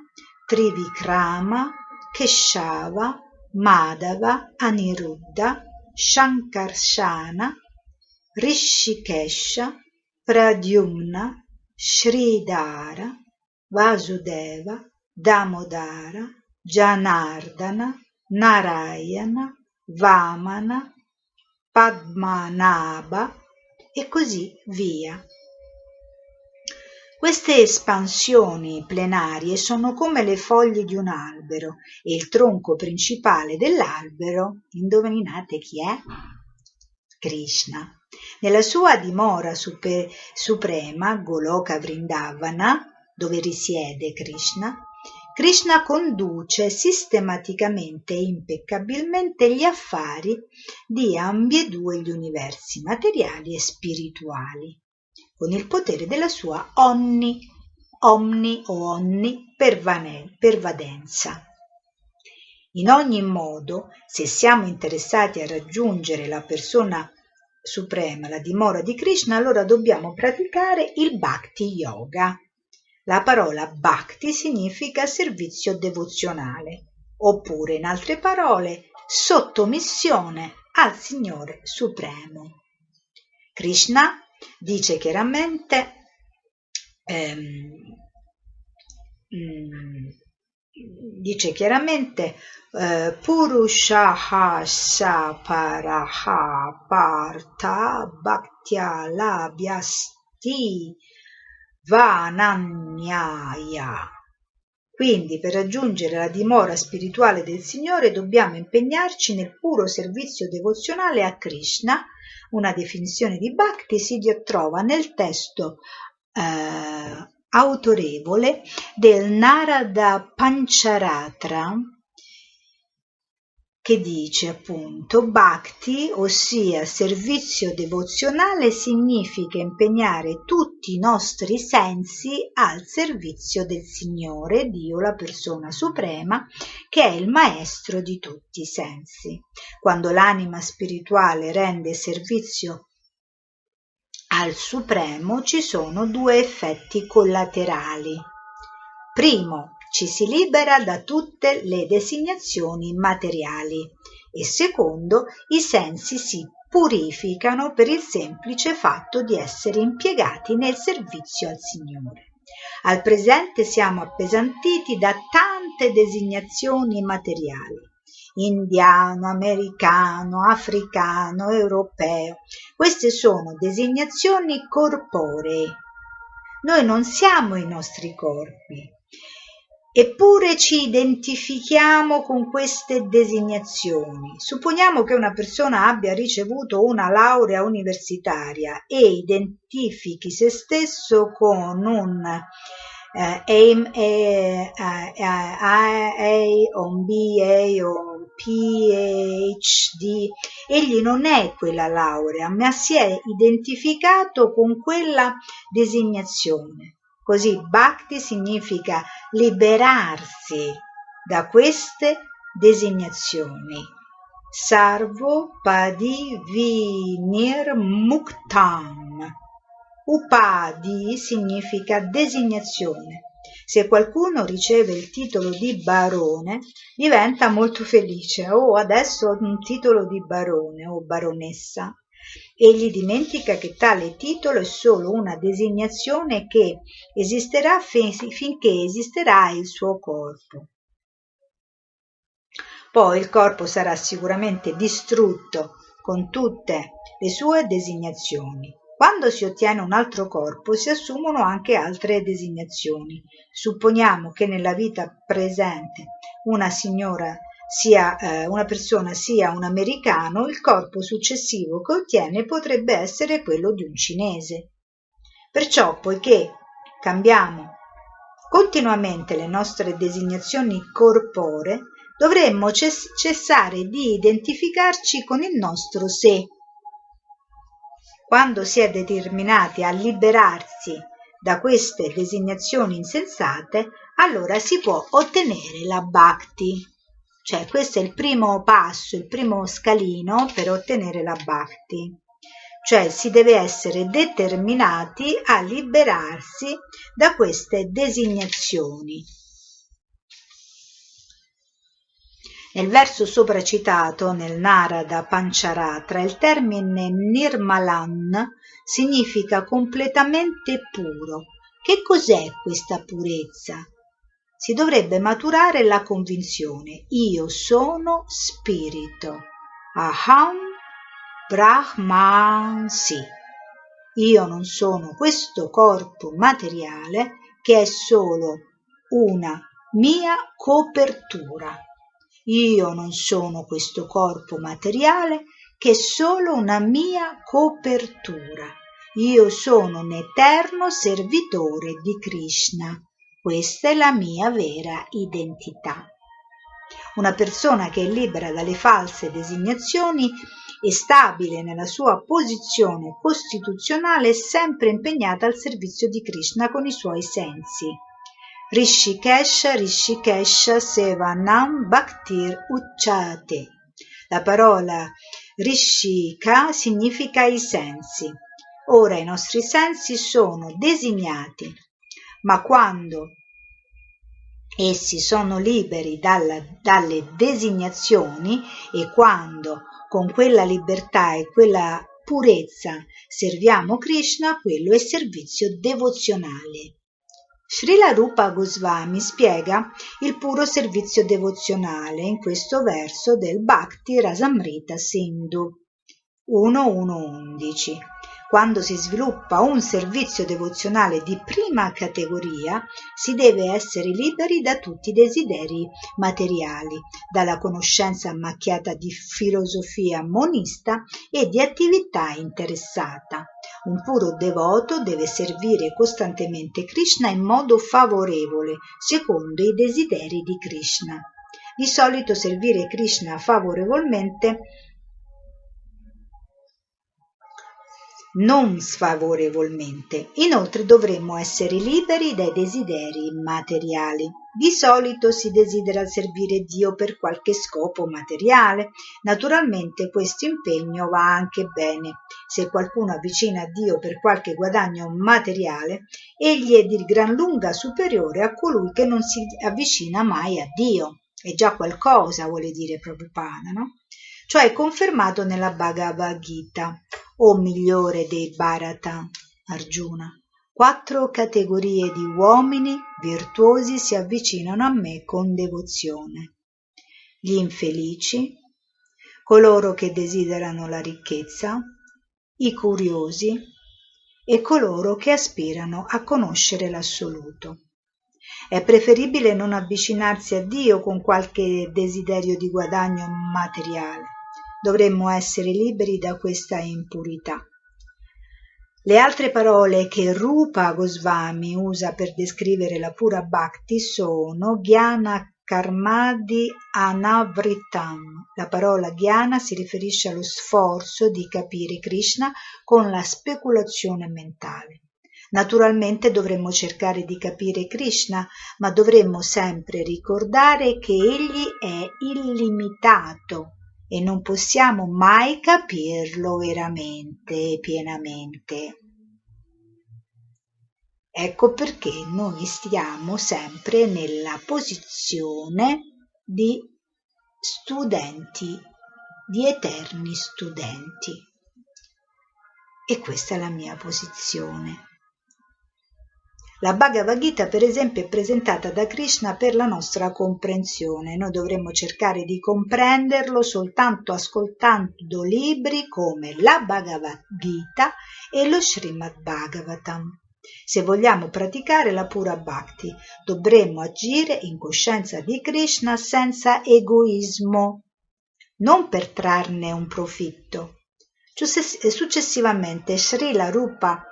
Trivikrama, Keshava, Madhava, Aniruddha, Shankarshana, Rishikesha, Pradyumna, Sridhara, Vasudeva, Damodara, Janardana, Narayana, Vamana, Padmanabha e così via. Queste espansioni plenarie sono come le foglie di un albero e il tronco principale dell'albero, indovinate chi è? Krishna. Nella sua dimora super, suprema, Goloka Vrindavana, dove risiede Krishna, Krishna conduce sistematicamente e impeccabilmente gli affari di ambedue gli universi materiali e spirituali con il potere della sua onni, omni o onni pervadenza. In ogni modo, se siamo interessati a raggiungere la persona suprema, la dimora di Krishna, allora dobbiamo praticare il Bhakti Yoga. La parola Bhakti significa servizio devozionale, oppure in altre parole sottomissione al Signore Supremo. Krishna dice chiaramente ehm, mm, dice chiaramente eh, Purushaha Saparaha Parta Bhaktya Labhyasti Vananyaya quindi per raggiungere la dimora spirituale del Signore dobbiamo impegnarci nel puro servizio devozionale a Krishna. Una definizione di Bhakti si trova nel testo eh, autorevole del Narada Pancharatra che dice appunto bhakti, ossia servizio devozionale, significa impegnare tutti i nostri sensi al servizio del Signore, Dio, la persona suprema, che è il maestro di tutti i sensi. Quando l'anima spirituale rende servizio al Supremo ci sono due effetti collaterali. Primo, ci si libera da tutte le designazioni materiali e secondo i sensi si purificano per il semplice fatto di essere impiegati nel servizio al Signore. Al presente siamo appesantiti da tante designazioni materiali indiano, americano, africano, europeo. Queste sono designazioni corporee. Noi non siamo i nostri corpi, Eppure ci identifichiamo con queste designazioni. Supponiamo che una persona abbia ricevuto una laurea universitaria e identifichi se stesso con un AIM, eh, A, un BA o un PhD. Egli non è quella laurea, ma si è identificato con quella designazione. Così bhakti significa liberarsi da queste designazioni. Sarvo padi vinir muktam. Upadi significa designazione. Se qualcuno riceve il titolo di barone, diventa molto felice. Oh, adesso ho un titolo di barone o baronessa. Egli dimentica che tale titolo è solo una designazione che esisterà finché esisterà il suo corpo. Poi il corpo sarà sicuramente distrutto con tutte le sue designazioni. Quando si ottiene un altro corpo si assumono anche altre designazioni. Supponiamo che nella vita presente una signora sia eh, una persona sia un americano, il corpo successivo che ottiene potrebbe essere quello di un cinese. Perciò, poiché cambiamo continuamente le nostre designazioni corporee, dovremmo cessare di identificarci con il nostro sé. Quando si è determinati a liberarsi da queste designazioni insensate, allora si può ottenere la bhakti. Cioè questo è il primo passo, il primo scalino per ottenere la bhakti. Cioè si deve essere determinati a liberarsi da queste designazioni. Nel verso sopra citato, nel Narada Pancharatra, il termine Nirmalan significa completamente puro. Che cos'è questa purezza? Si dovrebbe maturare la convinzione io sono spirito. Aham Brahmansi. Io non sono questo corpo materiale che è solo una mia copertura. Io non sono questo corpo materiale che è solo una mia copertura. Io sono un eterno servitore di Krishna. Questa è la mia vera identità. Una persona che è libera dalle false designazioni e stabile nella sua posizione costituzionale è sempre impegnata al servizio di Krishna con i suoi sensi. Rishikesh Rishikesh Sevanam Bhaktir Uchate. La parola Rishika significa i sensi. Ora i nostri sensi sono designati, ma quando essi sono liberi dalla, dalle designazioni e quando con quella libertà e quella purezza serviamo Krishna, quello è servizio devozionale. Srila Rupa Goswami spiega il puro servizio devozionale in questo verso del Bhakti Rasamrita Sindhu 1.1.11. Quando si sviluppa un servizio devozionale di prima categoria, si deve essere liberi da tutti i desideri materiali, dalla conoscenza macchiata di filosofia monista e di attività interessata. Un puro devoto deve servire costantemente Krishna in modo favorevole, secondo i desideri di Krishna. Di solito servire Krishna favorevolmente non sfavorevolmente. Inoltre dovremmo essere liberi dai desideri materiali. Di solito si desidera servire Dio per qualche scopo materiale. Naturalmente questo impegno va anche bene. Se qualcuno avvicina a Dio per qualche guadagno materiale, egli è di gran lunga superiore a colui che non si avvicina mai a Dio. È già qualcosa, vuole dire Prabhupada, no? Cioè confermato nella Bhagavad Gita o migliore dei Bharata, Arjuna. Quattro categorie di uomini virtuosi si avvicinano a me con devozione. Gli infelici, coloro che desiderano la ricchezza, i curiosi e coloro che aspirano a conoscere l'assoluto. È preferibile non avvicinarsi a Dio con qualche desiderio di guadagno materiale dovremmo essere liberi da questa impurità. Le altre parole che Rupa Goswami usa per descrivere la pura bhakti sono Jnana Karmadi Anavritam. La parola Jnana si riferisce allo sforzo di capire Krishna con la speculazione mentale. Naturalmente dovremmo cercare di capire Krishna, ma dovremmo sempre ricordare che egli è illimitato e non possiamo mai capirlo veramente e pienamente. Ecco perché noi stiamo sempre nella posizione di studenti, di eterni studenti. e questa è la mia posizione. La Bhagavad Gita, per esempio, è presentata da Krishna per la nostra comprensione. Noi dovremmo cercare di comprenderlo soltanto ascoltando libri come la Bhagavad Gita e lo Srimad Bhagavatam. Se vogliamo praticare la pura bhakti, dovremmo agire in coscienza di Krishna senza egoismo, non per trarne un profitto. Successivamente Srila Rupa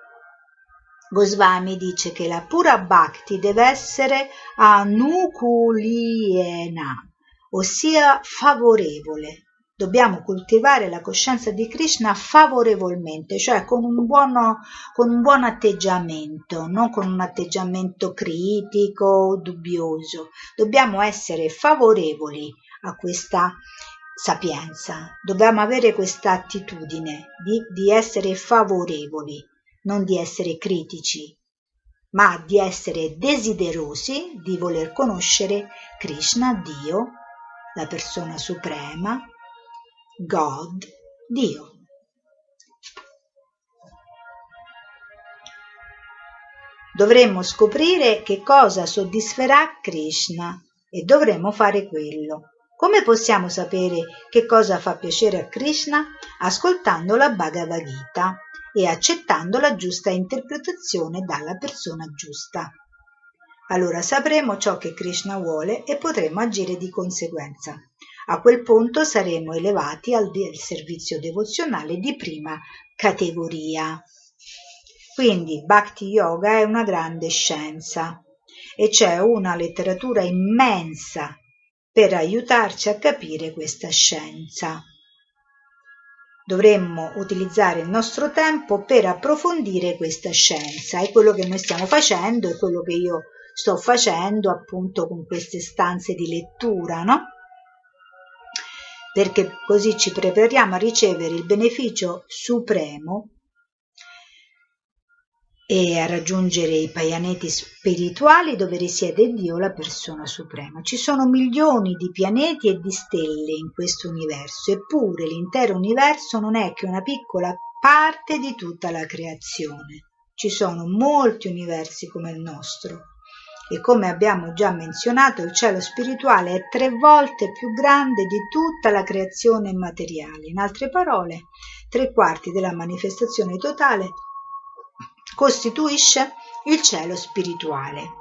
Goswami dice che la pura bhakti deve essere anukuliena, ossia favorevole. Dobbiamo coltivare la coscienza di Krishna favorevolmente, cioè con un, buono, con un buon atteggiamento, non con un atteggiamento critico o dubbioso. Dobbiamo essere favorevoli a questa sapienza, dobbiamo avere questa attitudine di, di essere favorevoli non di essere critici, ma di essere desiderosi di voler conoscere Krishna, Dio, la persona suprema, God, Dio. Dovremmo scoprire che cosa soddisferà Krishna e dovremmo fare quello. Come possiamo sapere che cosa fa piacere a Krishna? Ascoltando la Bhagavad Gita e accettando la giusta interpretazione dalla persona giusta. Allora sapremo ciò che Krishna vuole e potremo agire di conseguenza. A quel punto saremo elevati al servizio devozionale di prima categoria. Quindi Bhakti Yoga è una grande scienza e c'è una letteratura immensa per aiutarci a capire questa scienza. Dovremmo utilizzare il nostro tempo per approfondire questa scienza e quello che noi stiamo facendo è quello che io sto facendo appunto con queste stanze di lettura, no? Perché così ci prepariamo a ricevere il beneficio supremo e a raggiungere i pianeti spirituali dove risiede Dio, la persona suprema. Ci sono milioni di pianeti e di stelle in questo universo, eppure l'intero universo non è che una piccola parte di tutta la creazione. Ci sono molti universi come il nostro e come abbiamo già menzionato il cielo spirituale è tre volte più grande di tutta la creazione materiale. In altre parole, tre quarti della manifestazione totale costituisce il cielo spirituale.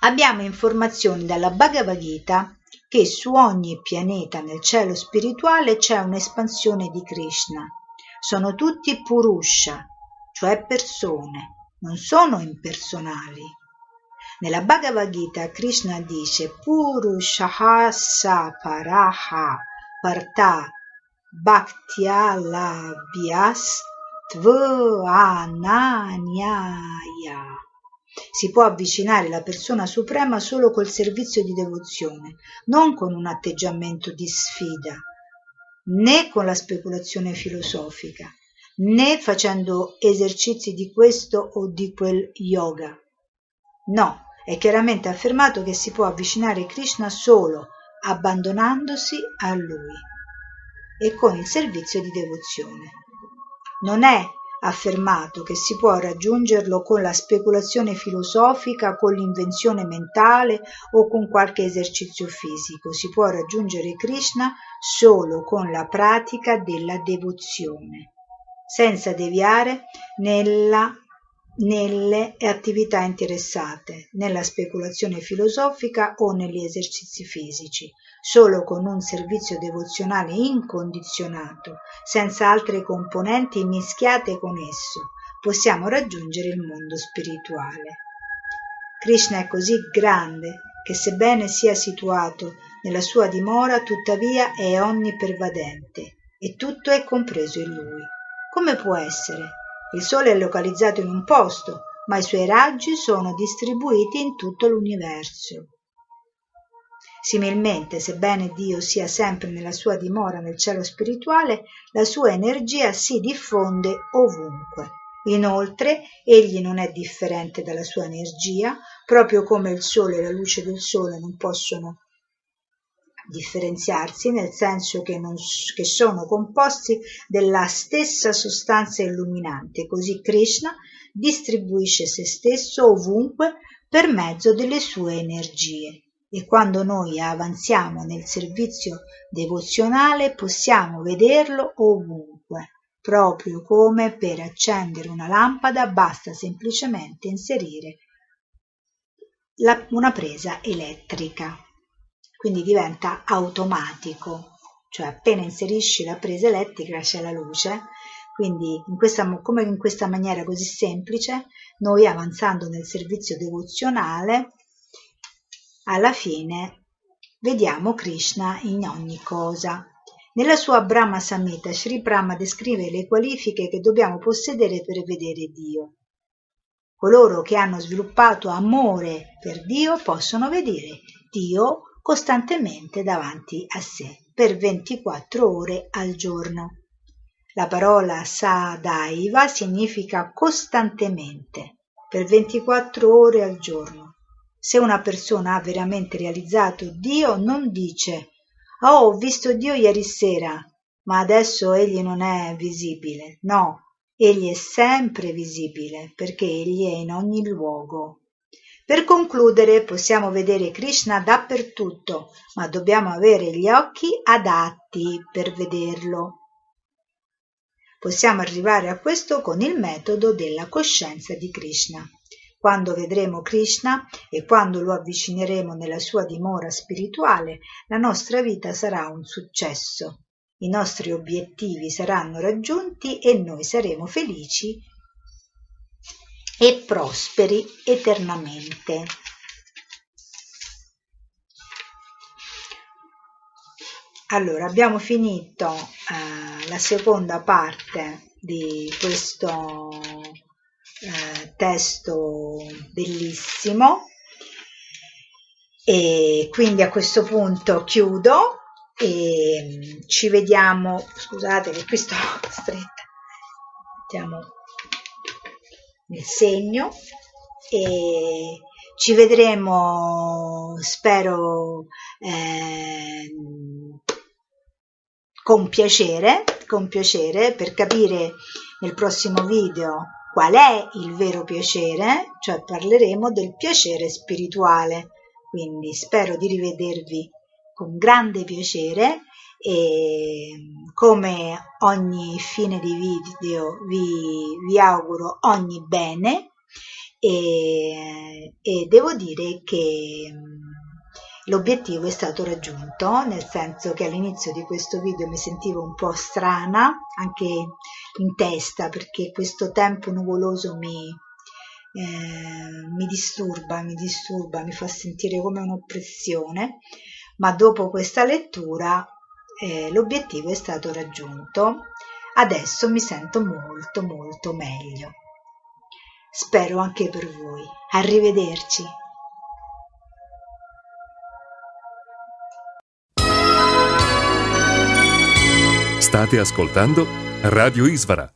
Abbiamo informazioni dalla Bhagavad Gita che su ogni pianeta nel cielo spirituale c'è un'espansione di Krishna. Sono tutti Purusha, cioè persone, non sono impersonali. Nella Bhagavad Gita Krishna dice Purushahasa Paraha Parta Bhaktyalabhyas Tvananyaya. Si può avvicinare la persona suprema solo col servizio di devozione, non con un atteggiamento di sfida, né con la speculazione filosofica, né facendo esercizi di questo o di quel yoga. No, è chiaramente affermato che si può avvicinare Krishna solo abbandonandosi a Lui e con il servizio di devozione. Non è affermato che si può raggiungerlo con la speculazione filosofica, con l'invenzione mentale o con qualche esercizio fisico. Si può raggiungere Krishna solo con la pratica della devozione, senza deviare nella nelle attività interessate, nella speculazione filosofica o negli esercizi fisici, solo con un servizio devozionale incondizionato, senza altre componenti mischiate con esso, possiamo raggiungere il mondo spirituale. Krishna è così grande che sebbene sia situato nella sua dimora, tuttavia è onnipervadente e tutto è compreso in lui. Come può essere il Sole è localizzato in un posto, ma i suoi raggi sono distribuiti in tutto l'universo. Similmente, sebbene Dio sia sempre nella sua dimora nel cielo spirituale, la sua energia si diffonde ovunque. Inoltre, egli non è differente dalla sua energia, proprio come il sole e la luce del sole non possono differenziarsi nel senso che, non, che sono composti della stessa sostanza illuminante. Così Krishna distribuisce se stesso ovunque per mezzo delle sue energie. E quando noi avanziamo nel servizio devozionale possiamo vederlo ovunque. Proprio come per accendere una lampada basta semplicemente inserire la, una presa elettrica quindi diventa automatico, cioè appena inserisci la presa elettrica c'è la luce, quindi in questa, come in questa maniera così semplice, noi avanzando nel servizio devozionale, alla fine vediamo Krishna in ogni cosa. Nella sua Brahma Samhita, Sri Brahma descrive le qualifiche che dobbiamo possedere per vedere Dio. Coloro che hanno sviluppato amore per Dio possono vedere Dio costantemente davanti a sé per 24 ore al giorno. La parola sadaiva significa costantemente, per 24 ore al giorno. Se una persona ha veramente realizzato Dio, non dice Oh, ho visto Dio ieri sera, ma adesso egli non è visibile. No, egli è sempre visibile perché egli è in ogni luogo. Per concludere, possiamo vedere Krishna dappertutto, ma dobbiamo avere gli occhi adatti per vederlo. Possiamo arrivare a questo con il metodo della coscienza di Krishna. Quando vedremo Krishna e quando lo avvicineremo nella sua dimora spirituale, la nostra vita sarà un successo. I nostri obiettivi saranno raggiunti e noi saremo felici e prosperi eternamente. Allora, abbiamo finito eh, la seconda parte di questo eh, testo bellissimo. E quindi a questo punto chiudo e ci vediamo, scusate che qui sto [laughs] stretta, mettiamo nel segno e ci vedremo spero eh, con piacere con piacere per capire nel prossimo video qual è il vero piacere? Cioè parleremo del piacere spirituale. Quindi spero di rivedervi con grande piacere e come ogni fine di video vi, vi auguro ogni bene e, e devo dire che l'obiettivo è stato raggiunto, nel senso che all'inizio di questo video mi sentivo un po' strana, anche in testa, perché questo tempo nuvoloso mi, eh, mi disturba, mi disturba, mi fa sentire come un'oppressione, ma dopo questa lettura eh, l'obiettivo è stato raggiunto. Adesso mi sento molto molto meglio. Spero anche per voi. Arrivederci. State ascoltando Radio Isvara.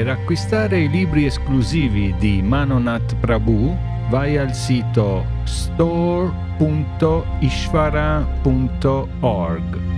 Per acquistare i libri esclusivi di Manonat Prabhu vai al sito store.ishvara.org.